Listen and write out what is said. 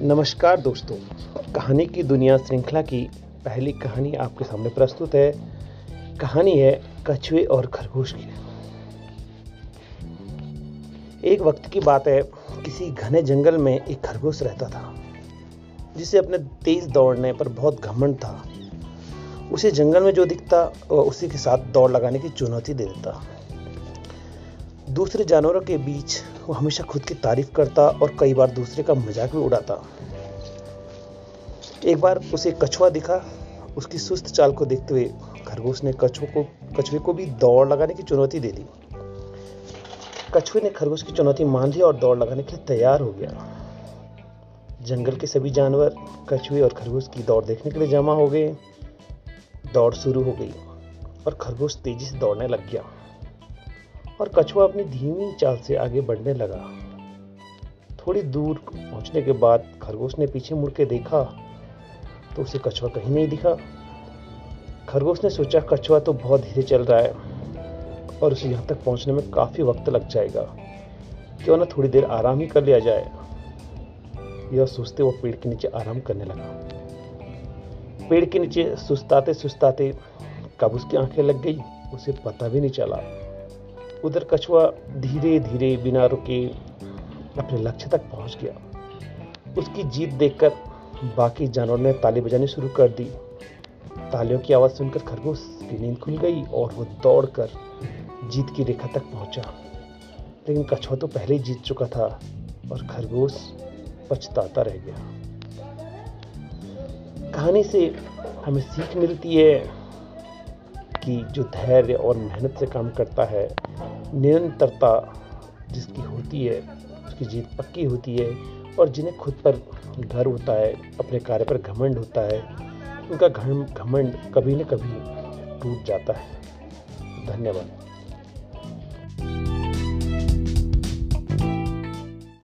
नमस्कार दोस्तों। कहानी की दुनिया श्रृंखला की पहली कहानी आपके सामने प्रस्तुत है। कहानी है कछुए और खरगोश की। एक वक्त की बात है, किसी घने जंगल में एक खरगोश रहता था, जिसे अपने तेज दौड़ने पर बहुत घमंड था। उसे जंगल में जो दिखता उसी के साथ दौड़ लगाने की चुनौती दे देता। दूसरे जानवरों के बीच वो हमेशा खुद की तारीफ़ करता और कई बार दूसरे का मज़ाक भी उड़ाता। एक बार उसे कछुआ दिखा, उसकी सुस्त चाल को देखते हुए खरगोश ने कछुए को कछुए को भी दौड़ लगाने की चुनौती दे दी। कछुए ने खरगोश की चुनौती मान ली और दौड़ लगाने के लिए तैयार हो गया। जंगल के सभी जानवर, कछुए और खरगोश की दौड़ देखने के लिए जमा हो गए। दौड़ शुरू हो गई और खरगोश तेज़ी से दौड़ने लग गया। और कछुआ अपनी धीमी चाल से आगे बढ़ने लगा। थोड़ी दूर पहुँचने के बाद खरगोश ने पीछे मुड़ के देखा तो उसे कछुआ कहीं नहीं दिखा। खरगोश ने सोचा, कछुआ तो बहुत धीरे चल रहा है और उसे यहाँ तक पहुँचने में काफ़ी वक्त लग जाएगा। क्यों ना थोड़ी देर आराम ही कर लिया जाए। यह सोचते वो पेड़ के नीचे आराम करने लगा। पेड़ के नीचे सुस्ताते सुस्ताते कब उसकी आँखें लग गई, उसे पता भी नहीं चला। उधर कछुआ धीरे धीरे बिना रुके अपने लक्ष्य तक पहुँच गया। उसकी जीत देखकर बाकी जानवरों ने ताली बजानी शुरू कर दी। तालियों की आवाज़ सुनकर खरगोश की नींद खुल गई और वो दौड़कर जीत की रेखा तक पहुँचा। लेकिन कछुआ तो पहले ही जीत चुका था और खरगोश पछताता रह गया। कहानी से हमें सीख मिलती है कि जो धैर्य और मेहनत से काम करता है निरंतरता जिसकी होती है, उसकी जीत पक्की होती है और जिन्हें खुद पर गर्व होता है, अपने कार्य पर घमंड होता है, उनका घमंड कभी न कभी टूट जाता है। धन्यवाद।